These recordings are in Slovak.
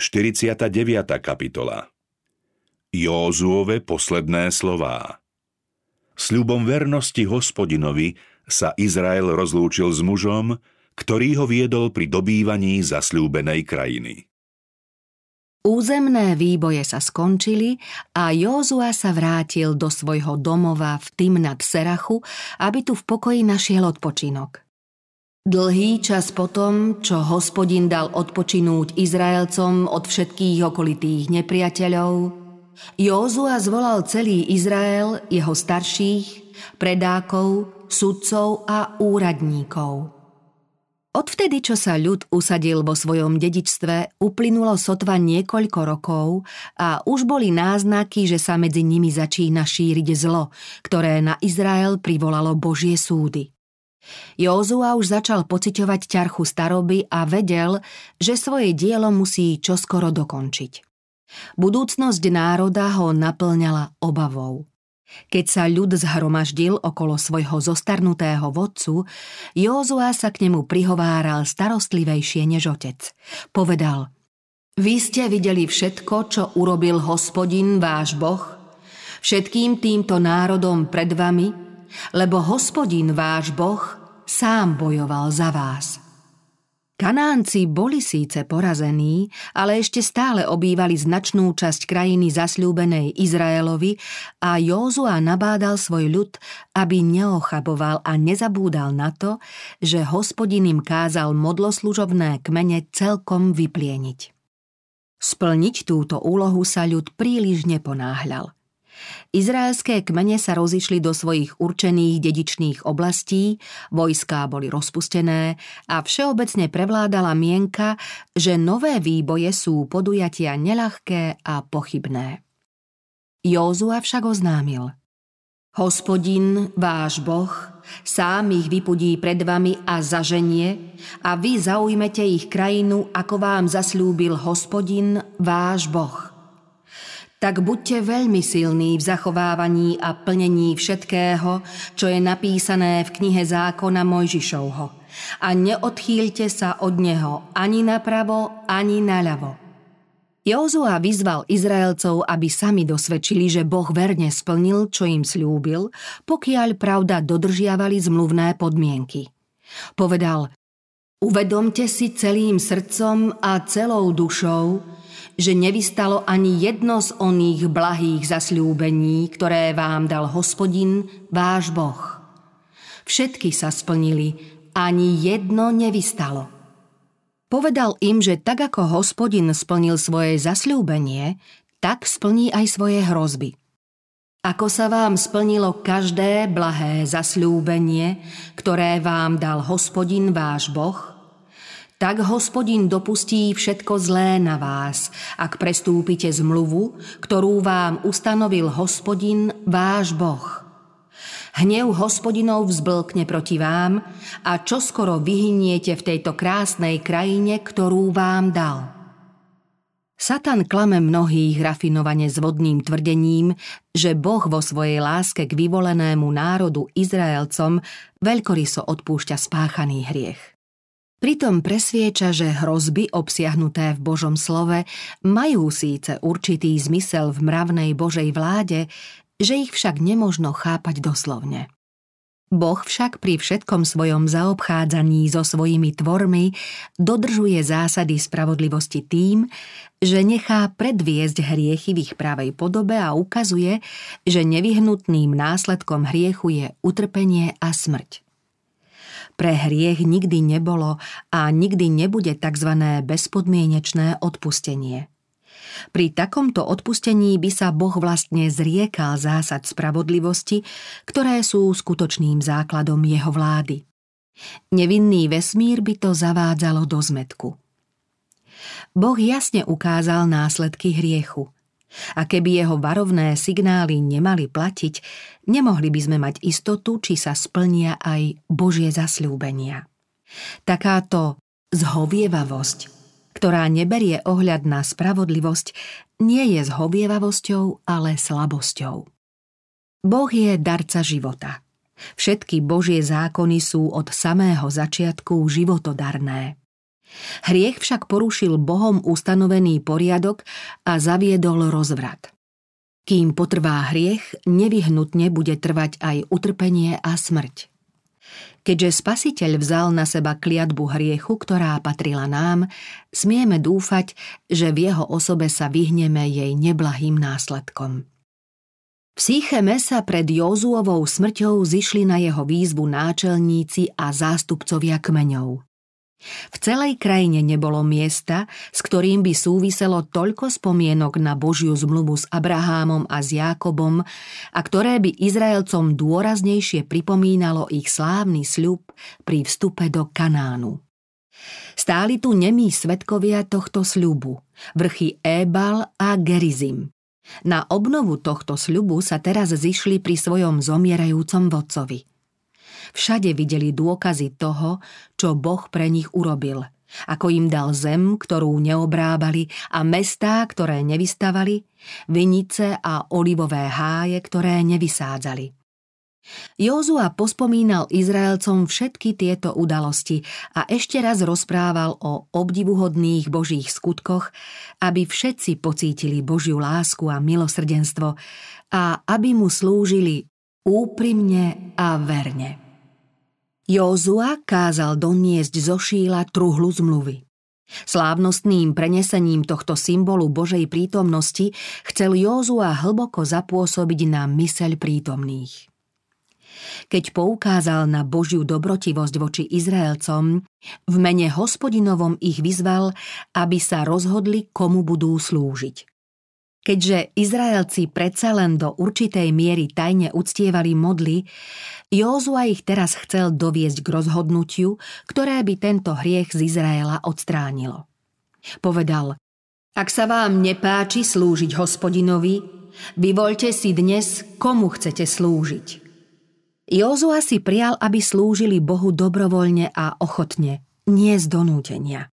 49. kapitola Józuove posledné slová Sľubom vernosti hospodinovi sa Izrael rozlúčil s mužom, ktorý ho viedol pri dobývaní zasľúbenej krajiny. Územné výboje sa skončili a Józua sa vrátil do svojho domova v Timnat Serachu, aby tu v pokoji našiel odpočinok. Dlhý čas potom, čo hospodin dal odpočinúť Izraelcom od všetkých okolitých nepriateľov, Józua zvolal celý Izrael, jeho starších, predákov, sudcov a úradníkov. Odvtedy, čo sa ľud usadil vo svojom dedičstve, uplynulo sotva niekoľko rokov a už boli náznaky, že sa medzi nimi začína šíriť zlo, ktoré na Izrael privolalo Božie súdy. Józua už začal pociťovať ťarchu staroby a vedel, že svoje dielo musí čoskoro dokončiť. Budúcnosť národa ho naplňala obavou. Keď sa ľud zhromaždil okolo svojho zostarnutého vodcu, Józua sa k nemu prihováral starostlivejšie než otec. Povedal, vy ste videli všetko, čo urobil hospodin, váš boh, všetkým týmto národom pred vami, lebo hospodin, váš boh, sám bojoval za vás. Kanánci boli síce porazení, ale ešte stále obývali značnú časť krajiny zasľúbenej Izraelovi a Józua nabádal svoj ľud, aby neochaboval a nezabúdal na to, že hospodin im kázal modloslužobné kmene celkom vyplieniť. Splniť túto úlohu sa ľud príliš neponáhľal – Izraelské kmene sa rozišli do svojich určených dedičných oblastí, vojská boli rozpustené a všeobecne prevládala mienka, že nové výboje sú podujatia neľahké a pochybné. Józua však oznámil. Hospodin, váš Boh, sám ich vypudí pred vami a zaženie a vy zaujmete ich krajinu, ako vám zaslúbil hospodin, váš Boh tak buďte veľmi silní v zachovávaní a plnení všetkého, čo je napísané v knihe zákona Mojžišovho a neodchýlte sa od neho ani napravo, ani naľavo. Jozua vyzval Izraelcov, aby sami dosvedčili, že Boh verne splnil, čo im slúbil, pokiaľ pravda dodržiavali zmluvné podmienky. Povedal, uvedomte si celým srdcom a celou dušou, že nevystalo ani jedno z oných blahých zasľúbení, ktoré vám dal hospodin, váš Boh. Všetky sa splnili, ani jedno nevystalo. Povedal im, že tak ako hospodin splnil svoje zasľúbenie, tak splní aj svoje hrozby. Ako sa vám splnilo každé blahé zasľúbenie, ktoré vám dal hospodin váš Boh, tak hospodin dopustí všetko zlé na vás, ak prestúpite zmluvu, ktorú vám ustanovil hospodin, váš Boh. Hnev hospodinov vzblkne proti vám a čoskoro vyhyniete v tejto krásnej krajine, ktorú vám dal. Satan klame mnohých rafinovane s vodným tvrdením, že Boh vo svojej láske k vyvolenému národu Izraelcom veľkoryso odpúšťa spáchaný hriech. Pritom presvieča, že hrozby obsiahnuté v Božom slove majú síce určitý zmysel v mravnej Božej vláde, že ich však nemožno chápať doslovne. Boh však pri všetkom svojom zaobchádzaní so svojimi tvormi dodržuje zásady spravodlivosti tým, že nechá predviesť hriechy v ich pravej podobe a ukazuje, že nevyhnutným následkom hriechu je utrpenie a smrť. Pre hriech nikdy nebolo a nikdy nebude tzv. bezpodmienečné odpustenie. Pri takomto odpustení by sa Boh vlastne zriekal zásad spravodlivosti, ktoré sú skutočným základom jeho vlády. Nevinný vesmír by to zavádzalo do zmetku. Boh jasne ukázal následky hriechu – a keby jeho varovné signály nemali platiť, nemohli by sme mať istotu, či sa splnia aj Božie zasľúbenia. Takáto zhovievavosť, ktorá neberie ohľad na spravodlivosť, nie je zhovievavosťou, ale slabosťou. Boh je darca života. Všetky Božie zákony sú od samého začiatku životodarné. Hriech však porušil Bohom ustanovený poriadok a zaviedol rozvrat. Kým potrvá hriech, nevyhnutne bude trvať aj utrpenie a smrť. Keďže Spasiteľ vzal na seba kliatbu hriechu, ktorá patrila nám, smieme dúfať, že v jeho osobe sa vyhneme jej neblahým následkom. V Sýcheme sa pred Jozuovou smrťou zišli na jeho výzvu náčelníci a zástupcovia kmeňov. V celej krajine nebolo miesta, s ktorým by súviselo toľko spomienok na Božiu zmluvu s Abrahámom a s Jákobom a ktoré by Izraelcom dôraznejšie pripomínalo ich slávny sľub pri vstupe do Kanánu. Stáli tu nemí svetkovia tohto sľubu, vrchy Ébal a Gerizim. Na obnovu tohto sľubu sa teraz zišli pri svojom zomierajúcom vodcovi – Všade videli dôkazy toho, čo Boh pre nich urobil. Ako im dal zem, ktorú neobrábali a mestá, ktoré nevystavali, vinice a olivové háje, ktoré nevysádzali. Józua pospomínal Izraelcom všetky tieto udalosti a ešte raz rozprával o obdivuhodných božích skutkoch, aby všetci pocítili Božiu lásku a milosrdenstvo a aby mu slúžili úprimne a verne. Józua kázal doniesť zo šíla truhlu zmluvy. Slávnostným prenesením tohto symbolu Božej prítomnosti chcel Józua hlboko zapôsobiť na myseľ prítomných. Keď poukázal na Božiu dobrotivosť voči Izraelcom, v mene hospodinovom ich vyzval, aby sa rozhodli, komu budú slúžiť. Keďže Izraelci predsa len do určitej miery tajne uctievali modly, Józua ich teraz chcel doviesť k rozhodnutiu, ktoré by tento hriech z Izraela odstránilo. Povedal, ak sa vám nepáči slúžiť hospodinovi, vyvoľte si dnes, komu chcete slúžiť. Józua si prial, aby slúžili Bohu dobrovoľne a ochotne, nie z donútenia.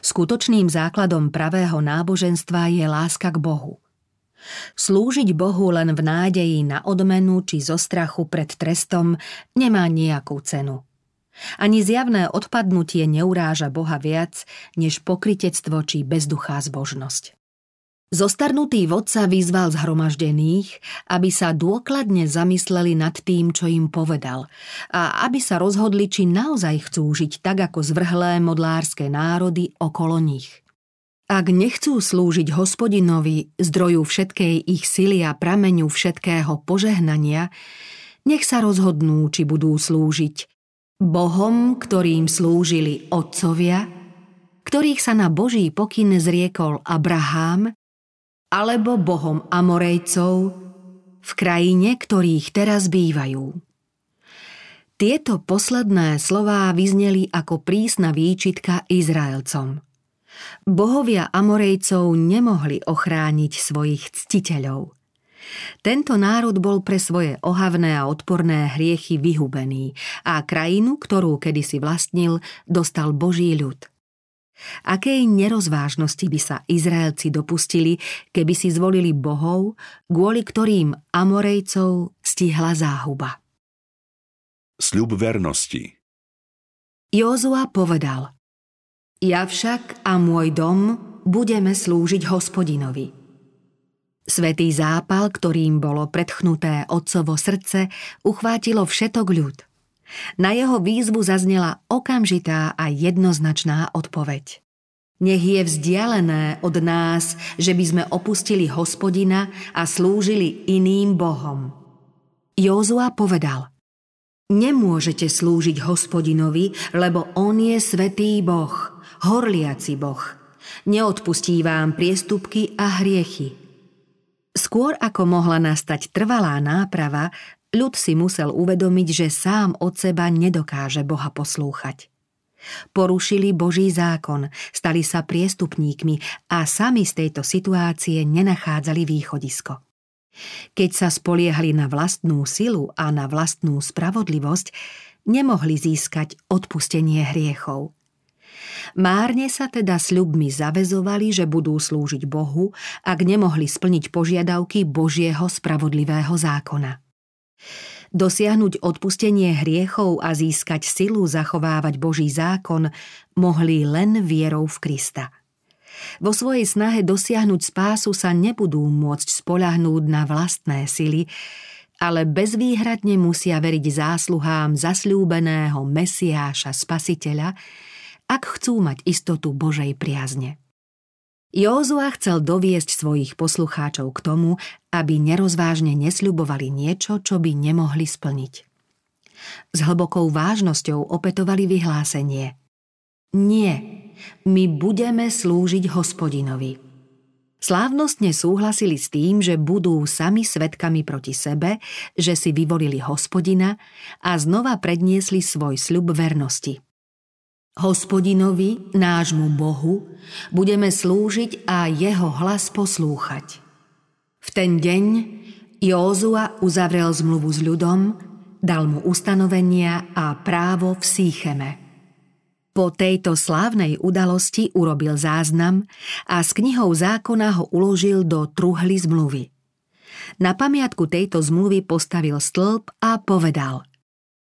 Skutočným základom pravého náboženstva je láska k Bohu. Slúžiť Bohu len v nádeji na odmenu či zo strachu pred trestom nemá nejakú cenu. Ani zjavné odpadnutie neuráža Boha viac, než pokritectvo či bezduchá zbožnosť. Zostarnutý vodca vyzval zhromaždených, aby sa dôkladne zamysleli nad tým, čo im povedal a aby sa rozhodli, či naozaj chcú žiť tak ako zvrhlé modlárske národy okolo nich. Ak nechcú slúžiť hospodinovi, zdroju všetkej ich sily a prameňu všetkého požehnania, nech sa rozhodnú, či budú slúžiť Bohom, ktorým slúžili otcovia, ktorých sa na Boží pokyn zriekol Abrahám, alebo bohom Amorejcov v krajine, ktorých teraz bývajú. Tieto posledné slová vyzneli ako prísna výčitka Izraelcom. Bohovia Amorejcov nemohli ochrániť svojich ctiteľov. Tento národ bol pre svoje ohavné a odporné hriechy vyhubený a krajinu, ktorú kedysi vlastnil, dostal Boží ľud – Akej nerozvážnosti by sa Izraelci dopustili, keby si zvolili bohov, kvôli ktorým Amorejcov stihla záhuba. Sľub vernosti Jozua povedal Ja však a môj dom budeme slúžiť hospodinovi. Svetý zápal, ktorým bolo predchnuté otcovo srdce, uchvátilo všetok ľud – na jeho výzvu zaznela okamžitá a jednoznačná odpoveď. Nech je vzdialené od nás, že by sme opustili hospodina a slúžili iným bohom. Józua povedal, Nemôžete slúžiť hospodinovi, lebo on je svetý boh, horliaci boh. Neodpustí vám priestupky a hriechy. Skôr ako mohla nastať trvalá náprava, Ľud si musel uvedomiť, že sám od seba nedokáže Boha poslúchať. Porušili Boží zákon, stali sa priestupníkmi a sami z tejto situácie nenachádzali východisko. Keď sa spoliehali na vlastnú silu a na vlastnú spravodlivosť, nemohli získať odpustenie hriechov. Márne sa teda sľubmi zavezovali, že budú slúžiť Bohu, ak nemohli splniť požiadavky Božieho spravodlivého zákona. Dosiahnuť odpustenie hriechov a získať silu zachovávať Boží zákon mohli len vierou v Krista. Vo svojej snahe dosiahnuť spásu sa nebudú môcť spolahnúť na vlastné sily, ale bezvýhradne musia veriť zásluhám zasľúbeného Mesiáša Spasiteľa, ak chcú mať istotu Božej priazne. Józua chcel doviesť svojich poslucháčov k tomu, aby nerozvážne nesľubovali niečo, čo by nemohli splniť. S hlbokou vážnosťou opetovali vyhlásenie. Nie, my budeme slúžiť hospodinovi. Slávnostne súhlasili s tým, že budú sami svetkami proti sebe, že si vyvolili hospodina a znova predniesli svoj sľub vernosti – Hospodinovi, nášmu Bohu, budeme slúžiť a jeho hlas poslúchať. V ten deň Józua uzavrel zmluvu s ľudom, dal mu ustanovenia a právo v Sýcheme. Po tejto slávnej udalosti urobil záznam a s knihou zákona ho uložil do truhly zmluvy. Na pamiatku tejto zmluvy postavil stĺp a povedal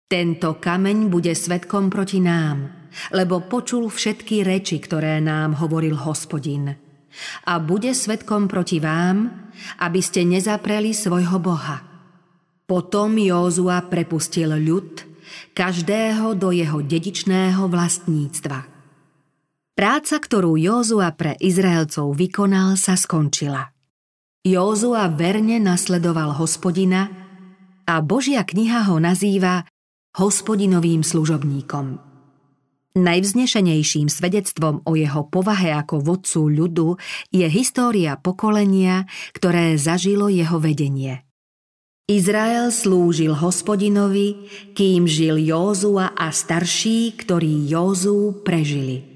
Tento kameň bude svetkom proti nám – lebo počul všetky reči, ktoré nám hovoril hospodin. A bude svetkom proti vám, aby ste nezapreli svojho Boha. Potom Józua prepustil ľud, každého do jeho dedičného vlastníctva. Práca, ktorú Józua pre Izraelcov vykonal, sa skončila. Józua verne nasledoval hospodina a Božia kniha ho nazýva hospodinovým služobníkom. Najvznešenejším svedectvom o jeho povahe ako vodcu ľudu je história pokolenia, ktoré zažilo jeho vedenie. Izrael slúžil hospodinovi, kým žil Józua a starší, ktorí Józu prežili.